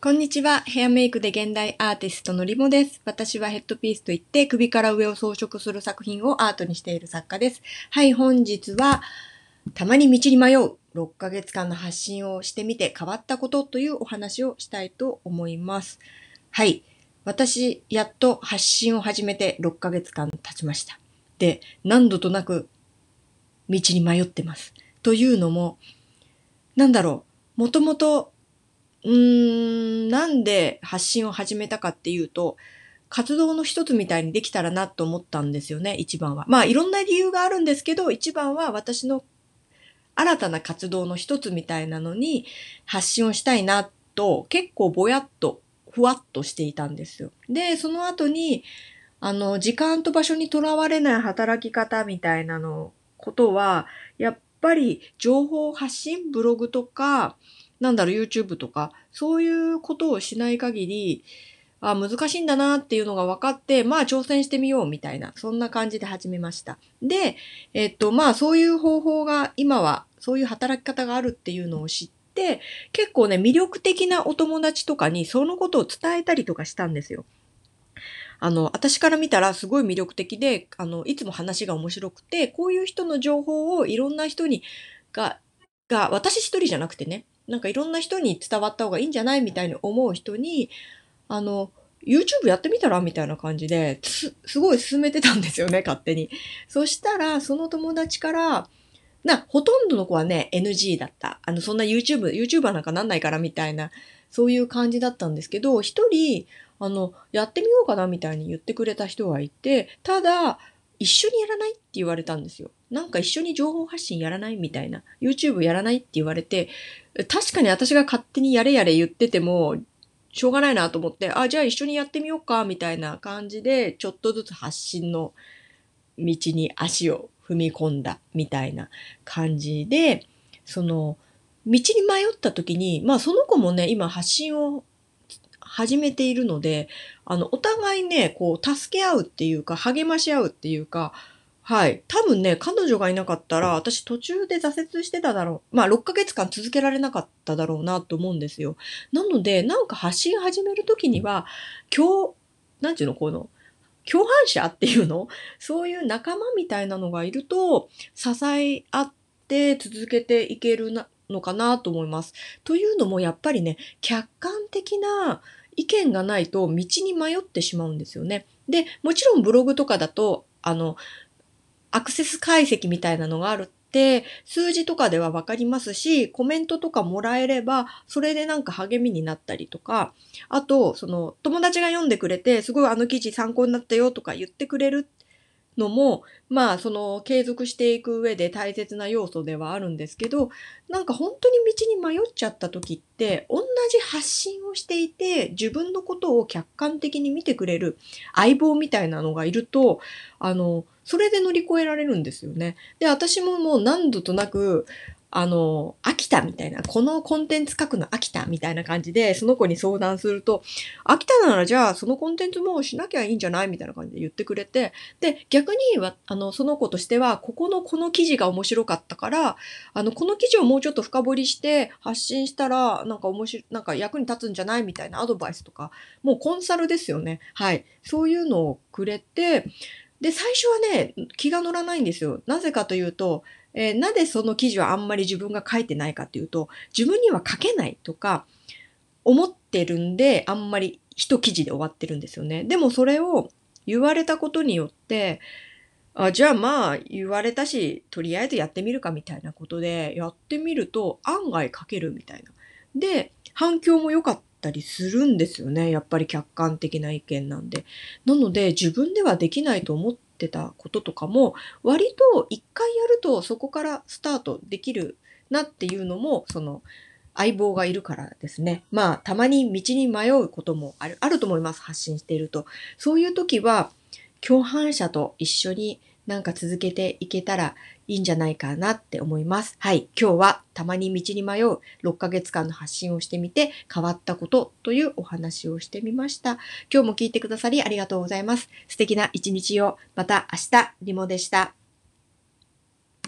こんにちは。ヘアメイクで現代アーティストのリモです。私はヘッドピースといって首から上を装飾する作品をアートにしている作家です。はい、本日はたまに道に迷う6ヶ月間の発信をしてみて変わったことというお話をしたいと思います。はい。私、やっと発信を始めて6ヶ月間経ちました。で、何度となく道に迷ってます。というのも、なんだろう。もともとうーん、なんで発信を始めたかっていうと、活動の一つみたいにできたらなと思ったんですよね、一番は。まあ、いろんな理由があるんですけど、一番は私の新たな活動の一つみたいなのに発信をしたいなと、結構ぼやっと、ふわっとしていたんですよ。で、その後に、あの、時間と場所にとらわれない働き方みたいなの、ことは、やっぱり情報発信、ブログとか、なんだろう、YouTube とか、そういうことをしない限り、あ難しいんだなっていうのが分かって、まあ挑戦してみようみたいな、そんな感じで始めました。で、えっと、まあそういう方法が今は、そういう働き方があるっていうのを知って、結構ね、魅力的なお友達とかにそのことを伝えたりとかしたんですよ。あの、私から見たらすごい魅力的で、あの、いつも話が面白くて、こういう人の情報をいろんな人に、が、が、私一人じゃなくてね、なんかいろんな人に伝わった方がいいんじゃないみたいに思う人に、あの、YouTube やってみたらみたいな感じで、す、すごい進めてたんですよね、勝手に。そしたら、その友達から、な、ほとんどの子はね、NG だった。あの、そんな YouTube、YouTuber なんかなんないからみたいな、そういう感じだったんですけど、一人、あの、やってみようかなみたいに言ってくれた人がいて、ただ、一緒にやらないって言われたんですよ。なんか一緒に情報発信やらないみたいな。YouTube やらないって言われて、確かに私が勝手にやれやれ言ってても、しょうがないなと思って、あ、じゃあ一緒にやってみようか、みたいな感じで、ちょっとずつ発信の道に足を踏み込んだ、みたいな感じで、その、道に迷った時に、まあその子もね、今発信を始めているので、あの、お互いね、こう、助け合うっていうか、励まし合うっていうか、はい。多分ね、彼女がいなかったら、私途中で挫折してただろう。まあ、6ヶ月間続けられなかっただろうなと思うんですよ。なので、なんか発信始めるときには、今日、なんていうの、この、共犯者っていうの？そういう仲間みたいなのがいると、支え合って続けていけるなのかなと思います。というのも、やっぱりね、客観的な意見がないと道に迷ってしまうんですよね。で、もちろんブログとかだと、あの、アクセス解析みたいなのがあるって、数字とかではわかりますし、コメントとかもらえれば、それでなんか励みになったりとか、あと、その、友達が読んでくれて、すごいあの記事参考になったよとか言ってくれるのも、まあ、その、継続していく上で大切な要素ではあるんですけど、なんか本当に道に迷っちゃった時って、同じ発信をしていて、自分のことを客観的に見てくれる相棒みたいなのがいると、あの、それで乗り越えられるんですよね。で、私ももう何度となく、あの、飽きたみたいな、このコンテンツ書くの飽きたみたいな感じで、その子に相談すると、飽きたならじゃあそのコンテンツもしなきゃいいんじゃないみたいな感じで言ってくれて、で、逆に、あの、その子としては、ここのこの記事が面白かったから、あの、この記事をもうちょっと深掘りして発信したら、なんか面白、なんか役に立つんじゃないみたいなアドバイスとか、もうコンサルですよね。はい。そういうのをくれて、で、最初はね、気が乗らないんですよ。なぜかというと、えー、なぜその記事はあんまり自分が書いてないかっていうと、自分には書けないとか、思ってるんで、あんまり一記事で終わってるんですよね。でもそれを言われたことによって、あじゃあまあ言われたし、とりあえずやってみるかみたいなことで、やってみると案外書けるみたいな。で、反響も良かったりするんですよね。やっぱり客観的な意見なんで。なので自分ではできないと思ってってたこととかも割と一回やるとそこからスタートできるなっていうのもその相棒がいるからですね。まあたまに道に迷うこともあるあると思います。発信していると。そういう時は共犯者と一緒になんか続けていけたらいいんじゃないかなって思います。はい。今日はたまに道に迷う6ヶ月間の発信をしてみて変わったことというお話をしてみました。今日も聞いてくださりありがとうございます。素敵な一日を。また明日、リモでした。